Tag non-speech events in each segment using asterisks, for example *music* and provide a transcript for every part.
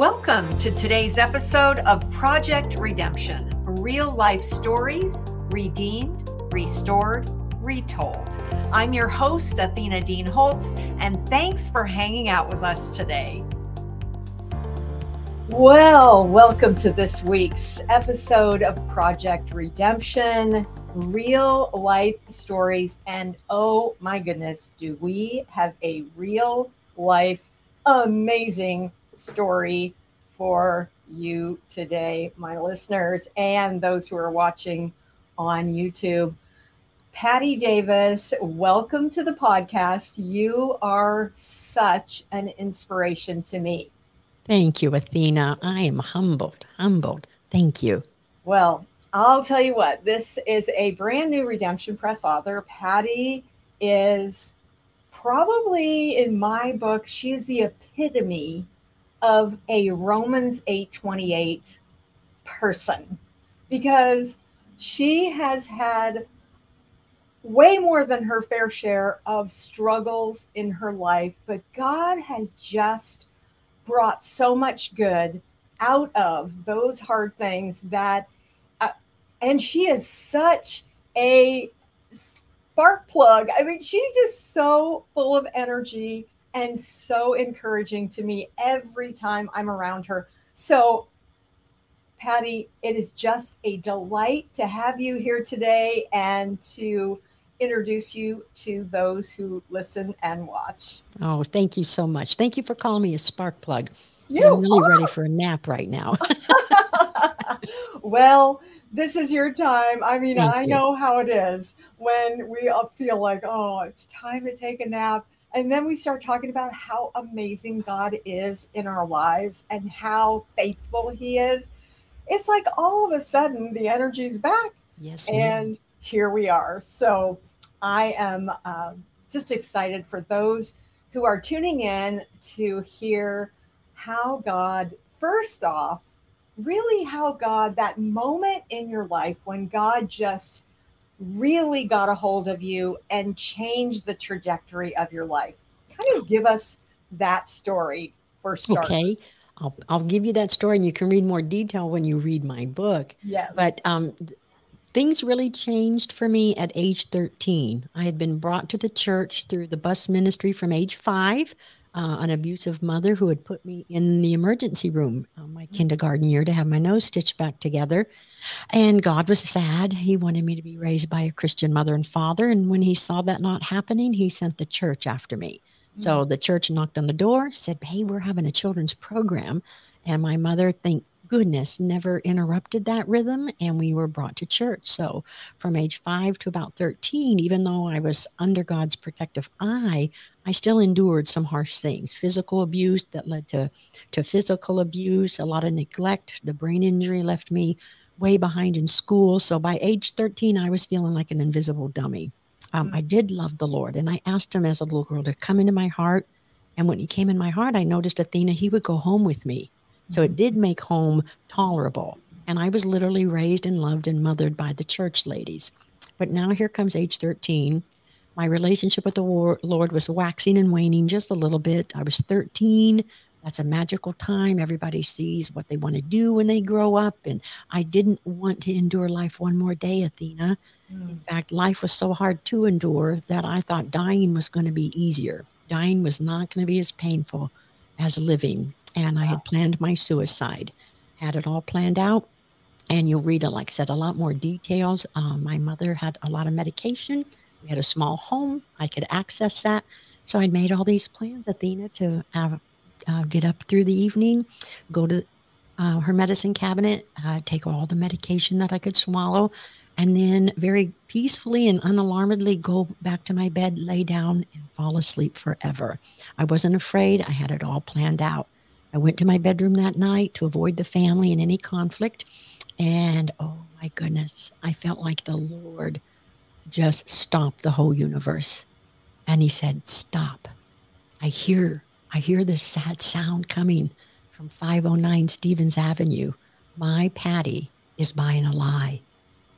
Welcome to today's episode of Project Redemption real life stories redeemed, restored, retold. I'm your host, Athena Dean Holtz, and thanks for hanging out with us today. Well, welcome to this week's episode of Project Redemption real life stories. And oh my goodness, do we have a real life amazing story for you today, my listeners, and those who are watching on YouTube. Patti Davis, welcome to the podcast. You are such an inspiration to me. Thank you, Athena. I am humbled, humbled. Thank you. Well, I'll tell you what, this is a brand new Redemption Press author. Patti is probably, in my book, she is the epitome of a Romans 8:28 person because she has had way more than her fair share of struggles in her life, but God has just brought so much good out of those hard things that uh, and she is such a spark plug. I mean, she's just so full of energy and so encouraging to me every time I'm around her. So, Patti, it is just a delight to have you here today and to introduce you to those who listen and watch. Oh, thank you so much. Thank you for calling me a spark plug. I'm really are. ready for a nap right now. *laughs* *laughs* well, this is your time. I mean, thank I you. know how it is when we all feel like, oh, it's time to take a nap and then we start talking about how amazing God is in our lives and how faithful He is. It's like all of a sudden the energy's back. Yes. And here we are. So I am um, just excited for those who are tuning in to hear how God, first off, really how God, that moment in your life when God just really got a hold of you and changed the trajectory of your life. Kind of give us that story for start. Okay. I'll, I'll give you that story and you can read more detail when you read my book. Yes. But um, things really changed for me at age 13. I had been brought to the church through the bus ministry from age five uh, an abusive mother who had put me in the emergency room uh, my mm. kindergarten year to have my nose stitched back together. And God was sad. He wanted me to be raised by a Christian mother and father. And when he saw that not happening, he sent the church after me. Mm-hmm. So mm. the church knocked on the door, said, Hey, we're having a children's program. And my mother, thank goodness, never interrupted that rhythm. And we were brought to church. So from age five to about 13, even though I was under God's protective eye, I still endured some harsh things physical abuse that led to, to physical abuse, a lot of neglect. The brain injury left me way behind in school. So by age 13, I was feeling like an invisible dummy. Um, I did love the Lord, and I asked him as a little girl to come into my heart. And when he came in my heart, I noticed Athena, he would go home with me. So it did make home tolerable. And I was literally raised and loved and mothered by the church ladies. But now here comes age 13. My relationship with the Lord was waxing and waning just a little bit. I was 13. That's a magical time. Everybody sees what they want to do when they grow up. And I didn't want to endure life one more day, Athena. Mm. In fact, life was so hard to endure that I thought dying was going to be easier. Dying was not going to be as painful as living and I had planned my suicide, had it all planned out. And you'll read, like I said, a lot more details. Um, my mother had a lot of medication. We had a small home. I could access that. So I'd made all these plans, Athena, to uh, get up through the evening, go to uh, her medicine cabinet, uh, take all the medication that I could swallow, and then very peacefully and unalarmedly go back to my bed, lay down, and fall asleep forever. I wasn't afraid. I had it all planned out. I went to my bedroom that night to avoid the family and any conflict. And oh my goodness, I felt like the Lord just stopped the whole universe. And he said, Stop. I hear, I hear this sad sound coming from 509 Stevens Avenue. My Patti is buying a lie.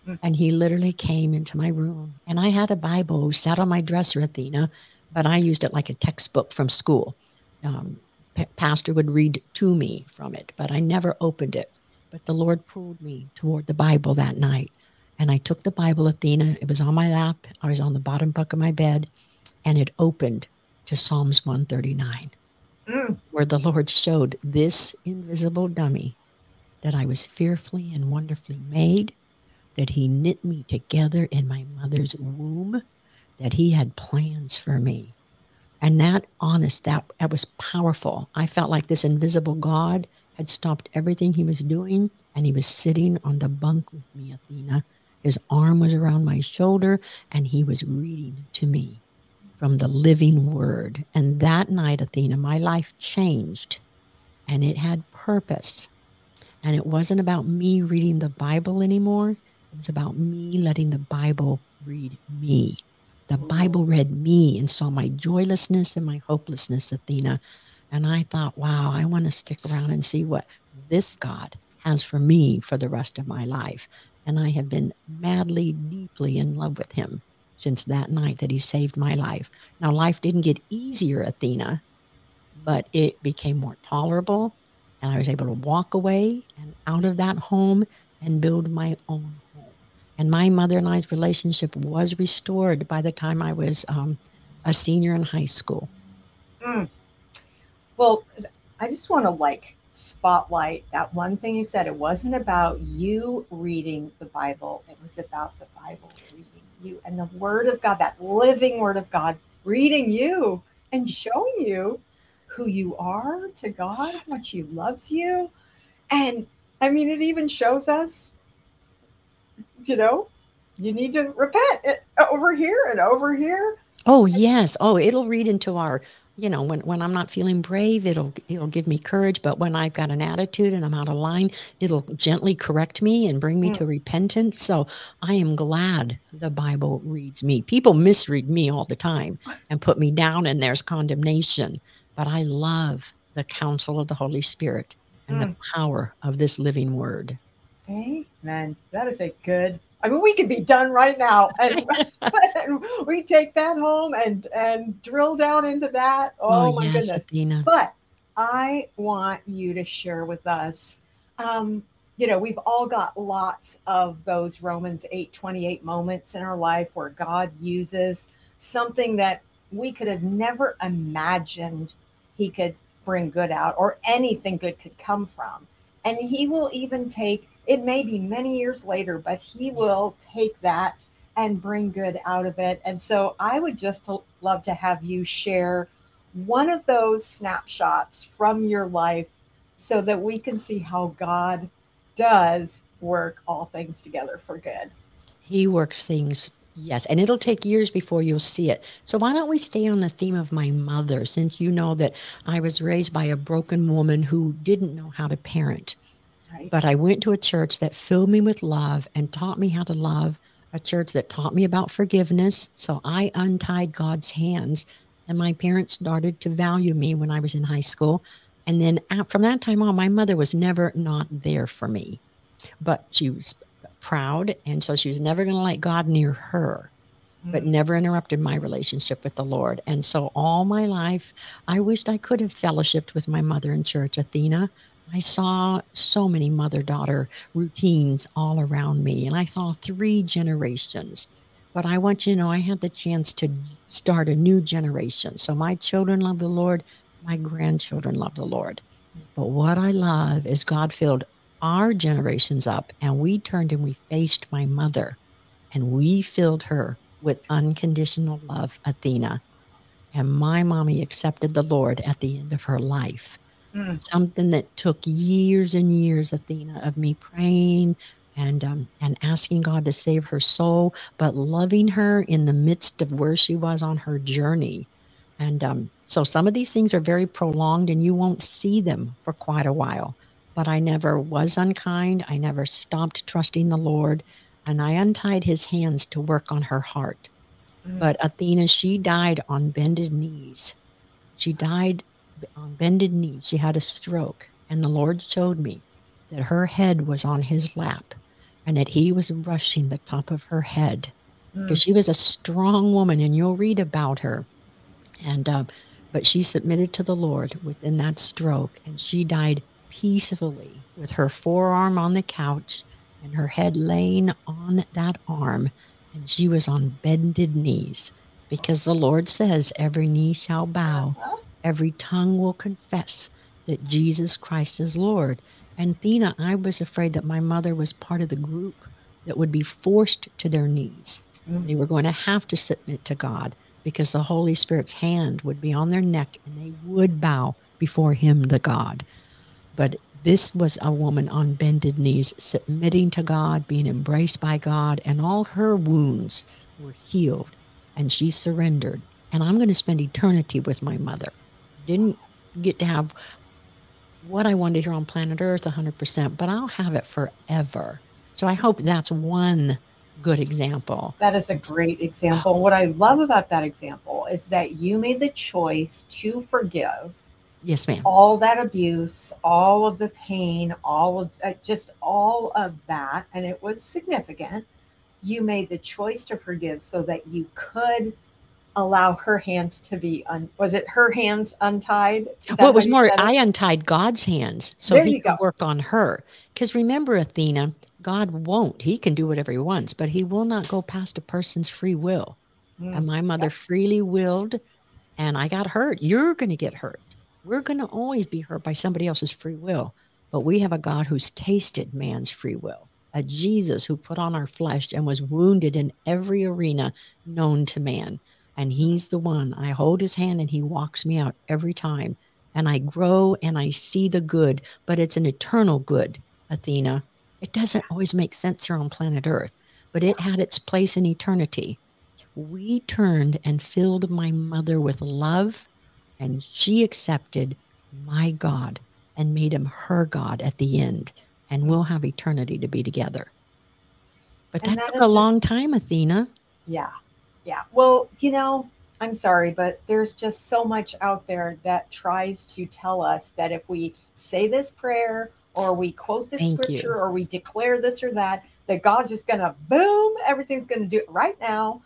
Hmm. And he literally came into my room. And I had a Bible sat on my dresser, Athena, but I used it like a textbook from school. Um, p- pastor would read to me from it, but I never opened it. But the Lord pulled me toward the Bible that night. And I took the Bible, Athena. It was on my lap. I was on the bottom bunk of my bed, and it opened to Psalms 139, Mm. where the Lord showed this invisible dummy that I was fearfully and wonderfully made, that He knit me together in my mother's womb, that He had plans for me. And that honest, that, that was powerful. I felt like this invisible God had stopped everything he was doing and he was sitting on the bunk with me, Athena. His arm was around my shoulder and he was reading to me from the living word. And that night, Athena, my life changed and it had purpose. And it wasn't about me reading the Bible anymore. It was about me letting the Bible read me. The Bible read me and saw my joylessness and my hopelessness, Athena. And I thought, wow, I want to stick around and see what this God has for me for the rest of my life. And I have been madly, deeply in love with him since that night that he saved my life. Now, life didn't get easier, Athena, but it became more tolerable. And I was able to walk away and out of that home and build my own. And my mother and I's relationship was restored by the time I was um, a senior in high school. Mm. Well, I just want to like spotlight that one thing you said. It wasn't about you reading the Bible, it was about the Bible reading you and the Word of God, that living Word of God reading you and showing you who you are to God, how much He loves you. And I mean, it even shows us, you know, you need to repent it, over here and over here. Oh yes. Oh, it'll read into our, you know, when when I'm not feeling brave, it'll it'll give me courage. But when I've got an attitude and I'm out of line, it'll gently correct me and bring me Mm. to repentance. So I am glad the Bible reads me. People misread me all the time and put me down, and there's condemnation. But I love the counsel of the Holy Spirit and the power of this living word. Amen. That is a good. I mean, we could be done right now, *laughs* and, and *laughs* we take that home and and drill down into that. Oh, my yes, goodness! Athena. But I want you to share with us. Um, you know, we've all got lots of those Romans eight twenty eight moments in our life where God uses something that we could have never imagined He could bring good out, or anything good could come from, and He will even take it may be many years later, but he Yes. will take that and bring good out of it. And so I would just love to have you share one of those snapshots from your life so that we can see how God does work all things together for good. He works things, yes, and it'll take years before you'll see it. So why don't we stay on the theme of my mother, since you know that I was raised by a broken woman who didn't know how to parent. Right. But I went to a church that filled me with love and taught me how to love, a church that taught me about forgiveness. So I untied God's hands, and my parents started to value me when I was in high school. And then from that time on, my mother was never not there for me, but she was proud. And so she was never going to let God near her but Mm. never interrupted my relationship with the Lord. And so all my life, I wished I could have fellowshipped with my mother in church, Athena. I saw so many mother daughter routines all around me, and I saw three generations. But I want you to know I had the chance to start a new generation. So my children love the Lord, my grandchildren love the Lord. But what I love is God filled our generations up, and we turned and we faced my mother, and we filled her with unconditional love, Athena. And my mommy accepted the Lord at the end of her life. Mm. Something that took years and years, Athena, of me praying and um, and asking God to save her soul, but loving her in the midst of where she was on her journey. And um, so some of these things are very prolonged, and you won't see them for quite a while. But I never was unkind. I never stopped trusting the Lord and I untied his hands to work on her heart. Mm. But Athena, she died on bended knees. She died on bended knees. She had a stroke, and the Lord showed me that her head was on his lap and that he was brushing the top of her head Mm. because she was a strong woman, and you'll read about her. And uh, But she submitted to the Lord within that stroke, and she died peacefully with her forearm on the couch and her head laying on that arm, and she was on bended knees because the Lord says, Every knee shall bow, every tongue will confess that Jesus Christ is Lord. And Thina, I was afraid that my mother was part of the group that would be forced to their knees. Mm. They were going to have to submit to God because the Holy Spirit's hand would be on their neck and they would bow before Him, the God. But this was a woman on bended knees, submitting to God, being embraced by God, and all her wounds were healed, and she surrendered. And I'm going to spend eternity with my mother. Didn't get to have what I wanted here on planet Earth 100%, but I'll have it forever. So I hope that's one good example. That is a great example. What I love about that example is that you made the choice to forgive. Yes, ma'am. All that abuse, all of the pain, all of uh, just all of that, and it was significant. You made the choice to forgive so that you could allow her hands to be un- was it her hands untied? Well it was more i untied god's hands so there he could work on her. Because remember athena god won't he can do whatever he wants but he will not go past a person's free will. Mm. and my mother yep. freely willed and i got hurt. You're going to get hurt. We're going to always be hurt by somebody else's free will but we have a god who's tasted man's free will a jesus who put on our flesh and was wounded in every arena known to man and he's the one. I hold his hand and he walks me out every time. And I grow and I see the good, but it's an eternal good, Athena. It doesn't always make sense here on planet Earth, but it had its place in eternity. We turned and filled my mother with love, and she accepted my God and made him her God at the end. And we'll have eternity to be together. But that, that took a just, long time, Athena. Yeah. Yeah. Well, you know, I'm sorry, but there's just so much out there that tries to tell us that if we say this prayer or we quote this Thank scripture you. or we declare this or that, that God's just going to boom, everything's going to do it right now.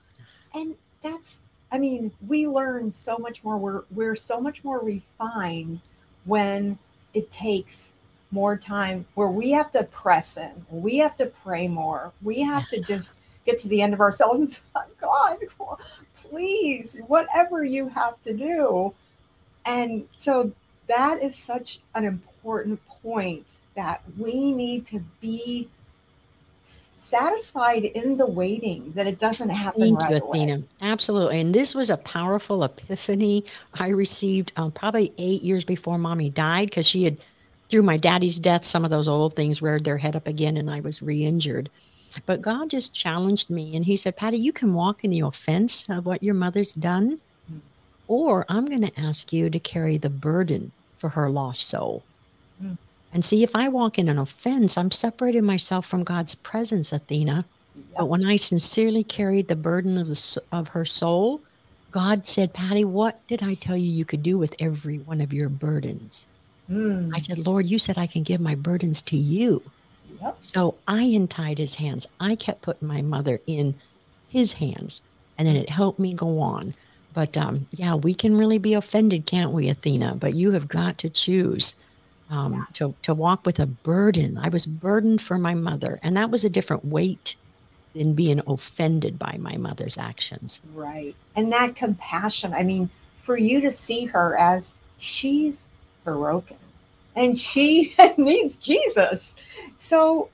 And that's, I mean, we learn so much more. We're, we're so much more refined when it takes more time where we have to press in, we have to pray more, we have to *laughs* just get to the end of ourselves and say, *laughs* God, please, whatever you have to do. And so that is such an important point that we need to be satisfied in the waiting that it doesn't happen Thank right you, Athena. Absolutely. And this was a powerful epiphany I received um, probably eight years before mommy died because she had, through my daddy's death, some of those old things reared their head up again and I was re injured. But God just challenged me and He said, Patti, you can walk in the offense of what your mother's done, mm. or I'm going to ask you to carry the burden for her lost soul. Mm. And see, if I walk in an offense, I'm separating myself from God's presence, Athena. But when I sincerely carried the burden of, the, of her soul, God said, Patti, what did I tell you you could do with every one of your burdens? Mm. I said, Lord, you said I can give my burdens to you. Yep. So I untied his hands. I kept putting my mother in his hands, and then it helped me go on. But um, yeah, we can really be offended, can't we, Athena? But you have got to choose um, yeah. to, to walk with a burden. I was burdened for my mother, and that was a different weight than being offended by my mother's actions. Right. And that compassion, I mean, for you to see her as she's broken and she *laughs* needs Jesus. So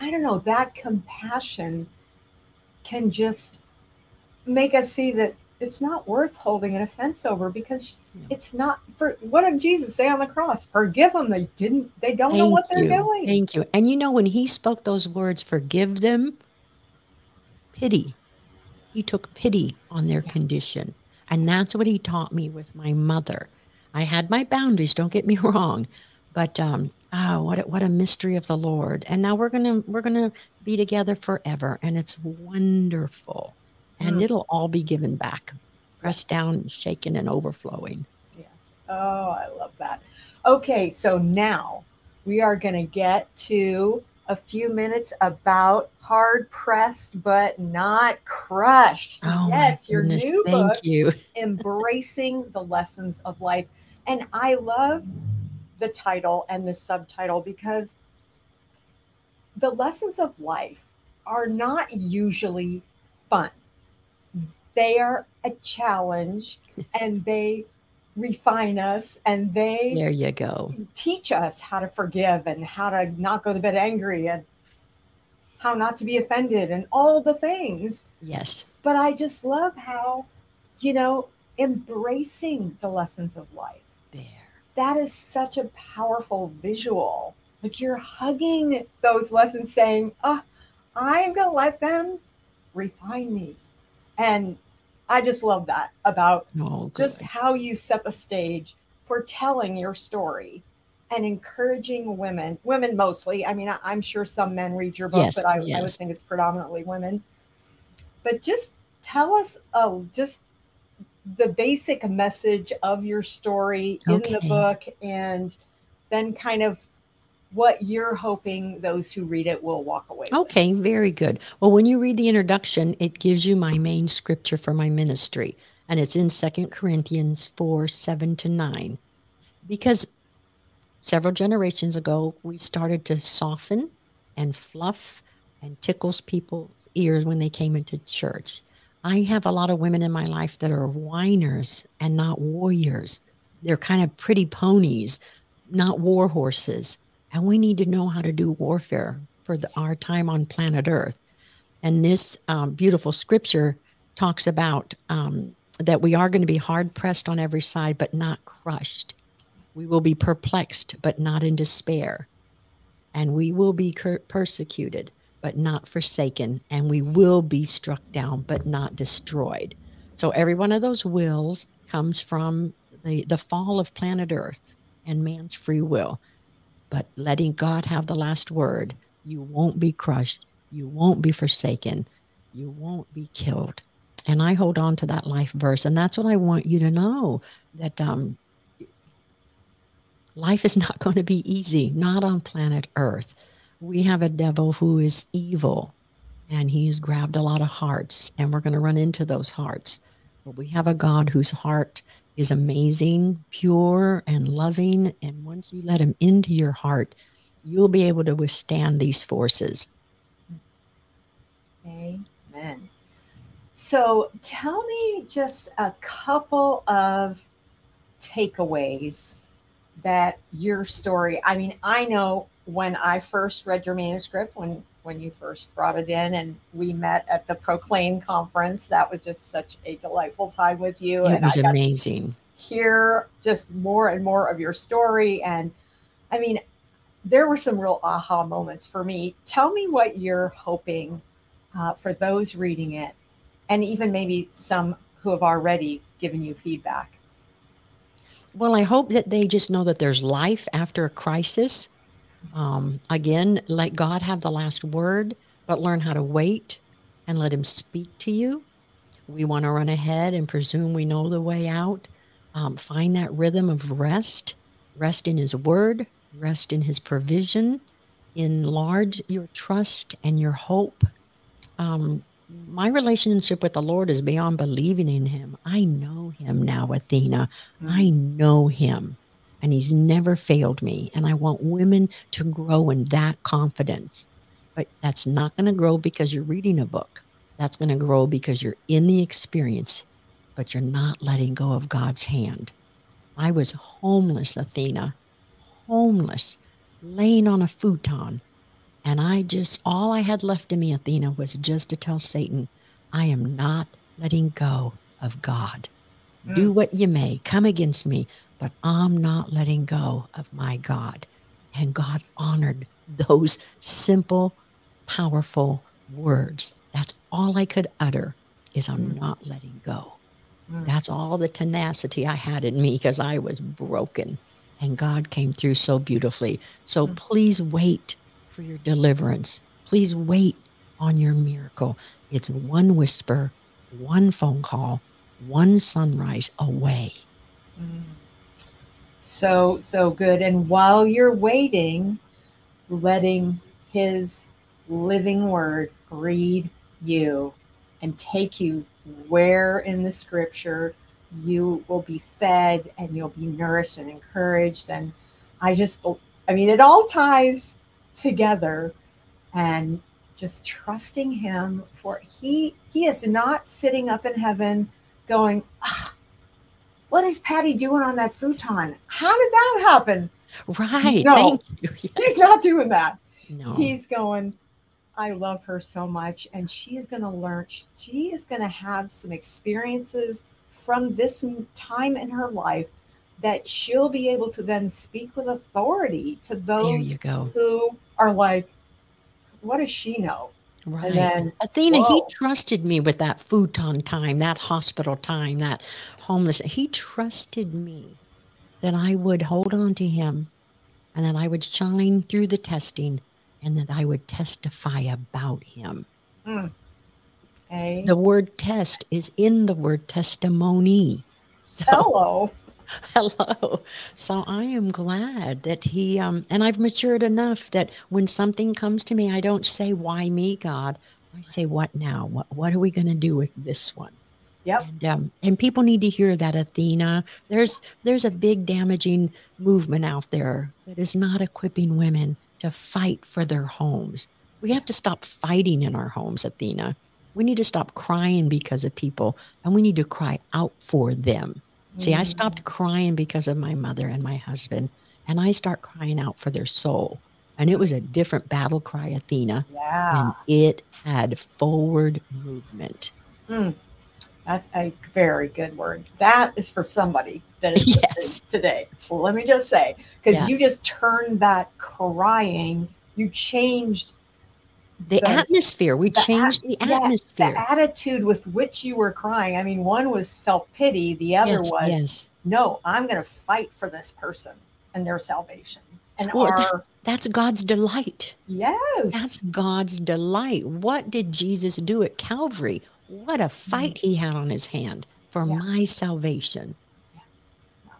I don't know, that compassion can just make us see that it's not worth holding an offense over because it's not for what did Jesus say on the cross? Forgive them. They didn't, they don't Thank know what they're you. doing. Thank you. And you know, when he spoke those words, forgive them, pity. He took pity on their yeah. condition. And that's what he taught me with my mother. I had my boundaries, don't get me *laughs* wrong, but um, oh, what a, what a mystery of the Lord! And now we're gonna we're gonna be together forever, and it's wonderful, and mm. it'll all be given back, pressed down, shaken, and overflowing. Yes. Oh, I love that. Okay, so now we are gonna get to a few minutes about hard pressed but not crushed. Oh, yes, your new Thank book, you. *laughs* Embracing the Lessons of Life. And I love the title and the subtitle because the lessons of life are not usually fun. They are a challenge *laughs* and they refine us and they There you go. teach us how to forgive and how to not go to bed angry and how not to be offended and all the things. Yes. But I just love how, you know, embracing the lessons of life. That is such a powerful visual. Like you're hugging those lessons, saying, ah, Oh, I am going to let them refine me. And I just love that about Oh, just how you set the stage for telling your story and encouraging women, women mostly. I mean, I, I'm sure some men read your book, Yes, but I, I would think it's predominantly women. But just tell us, oh, just the basic message of your story in the book, and then kind of what you're hoping those who read it will walk away with. Okay, very good. Well, when you read the introduction, it gives you my main scripture for my ministry, and it's in Second Corinthians 4 7 to 9. Because several generations ago, we started to soften and fluff and tickles people's ears when they came into church. I have a lot of women in my life that are whiners and not warriors. They're kind of pretty ponies, not war horses. And we need to know how to do warfare for the, our time on planet Earth. And this um, beautiful scripture talks about um, that we are going to be hard pressed on every side, but not crushed. We will be perplexed, but not in despair. And we will be persecuted, but not forsaken. And we will be struck down, but not destroyed. So every one of those wills comes from the, the fall of planet Earth and man's free will. But letting God have the last word, you won't be crushed. You won't be forsaken. You won't be killed. And I hold on to that life verse. And that's what I want you to know that um, life is not *laughs* going to be easy, not on planet Earth. We have a devil who is evil and he's grabbed a lot of hearts, and we're going to run into those hearts. But we have a God whose heart is amazing, pure, and loving. And once you let him into your heart, you'll be able to withstand these forces. Amen. So tell me just a couple of takeaways that your story. I mean, I know when I first read your manuscript, when when you first brought it in and we met at the Proclaim conference, that was just such a delightful time with you. It and was amazing. hear just more and more of your story. And I mean, there were some real aha moments for me. Tell me what you're hoping uh, for those reading it, and even maybe some who have already given you feedback. Well, I hope that they just know that there's life after a crisis. Um, again, let God have the last word, but learn how to wait and let Him speak to you. We want to run ahead and presume we know the way out. Um, find that rhythm of rest, rest in His word, rest in His provision, enlarge your trust and your hope. Um, my relationship with the Lord is beyond believing in Him. I know Him now, Athena. I know him and he's never failed me. And I want women to grow in that confidence. But that's not going to grow because you're reading a book. That's going to grow because you're in the experience, but you're not letting go of God's hand. I was homeless, Athena, homeless, laying on a futon. And I just, all I had left in me, Athena, was just to tell Satan, I am not letting go of God. Mm. Do what you may, come against me, but I'm not letting go of my God. And God honored those simple, powerful words. That's all I could utter is I'm Mm. not letting go. Mm. That's all the tenacity I had in me because I was broken. And God came through so beautifully. So Mm. please wait for your deliverance. Please wait on your miracle. It's one whisper, one phone call, one sunrise away. So, so good. And while you're waiting, letting his living word read you and take you where in the scripture you will be fed and you'll be nourished and encouraged. And I just, I mean, it all ties together and just trusting him for he he is not sitting up in heaven going ah, what is patti doing on that futon how did that happen right no, thank you *laughs* yes. he's not doing that no he's going I love her so much, and she is going to learn. She is going to have some experiences from this time in her life that she'll be able to then speak with authority to those who are like, "What does she know?" Right. And then, Athena, whoa. he trusted me with that futon time, that hospital time, that homeless. He trusted me that I would hold on to him and that I would shine through the testing and that I would testify about him. Mm. Okay. The word test is in the word testimony. *laughs* So, hello. *laughs* Hello. So I am glad that he um and I've matured enough that when something comes to me, I don't say why me, God. I say what now? What what are we going to do with this one? Yep. And, um, and people need to hear that, Athena. There's there's a big damaging movement out there that is not equipping women to fight for their homes. We have to stop fighting in our homes, Athena. We need to stop crying because of people and we need to cry out for them. See, I stopped mm. crying because of my mother and my husband, and I start crying out for their soul. And it was a different battle cry, Athena. Yeah. And it had forward movement. Mm. That's a very good word. That is for somebody that is *laughs* yes. today. So let me just say, because yeah. you just turned that crying, you changed the, the atmosphere. We the changed the atmosphere. the attitude with which you were crying. I mean, one was self pity, the other yes, was, yes. no, I'm going to fight for this person and their salvation. And well, our, that's, that's God's delight. Yes. That's God's delight. What did Jesus do at Calvary? What a fight mm. he had on his hand for yeah. my salvation. Yeah.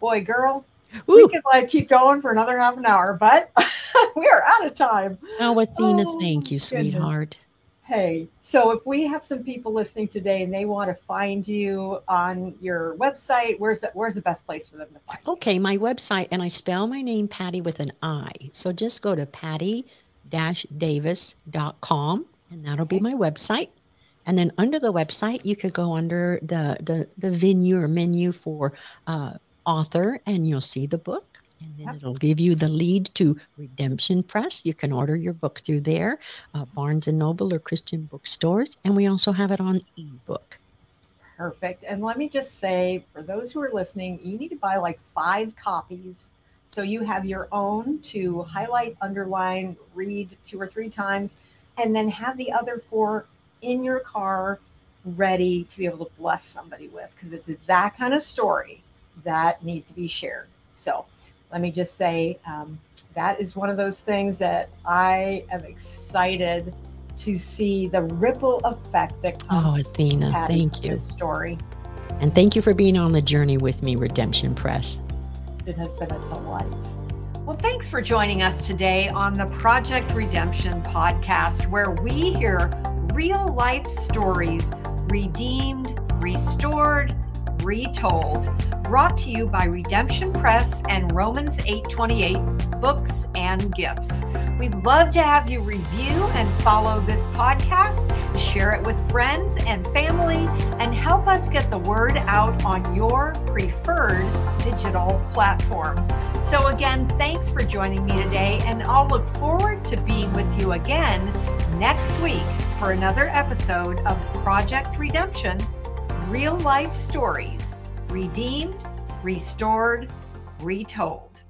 Boy, girl, Ooh. we could like keep going for another half an hour, but *laughs* we are out of time. Oh, Athena, oh, thank you, sweetheart. Hey, so if we have some people listening today and they want to find you on your website, where's the where's the best place for them to find? You? Okay, my website, and I spell my name Patti with an I. So just go to patti-davis.com, and that'll be my website. And then under the website, you could go under the the, the venue or menu for uh, author, and you'll see the book. And then yep. it'll give you the lead to Redemption Press. You can order your book through there, uh, Barnes and Noble or Christian bookstores, and we also have it on ebook. Perfect. And let me just say, for those who are listening, you need to buy like five copies. So you have your own to highlight, underline, read two or three times, and then have the other four in your car ready to be able to bless somebody with because it's that kind of story that needs to be shared. So let me just say um, that is one of those things that I am excited to see the ripple effect that comes. Oh, Athena, thank you. Story. And thank you for being on the journey with me, Redemption Press. It has been a delight. Well, thanks for joining us today on the Project Redemption podcast, where we hear real life stories redeemed, restored, retold. Brought to you by Redemption Press and Romans 828 Books and Gifts. We'd love to have you review and follow this podcast, share it with friends and family, and help us get the word out on your preferred digital platform. So, again, thanks for joining me today, and I'll look forward to being with you again next week for another episode of Project Redemption Real Life Stories Redeemed, Restored, Retold.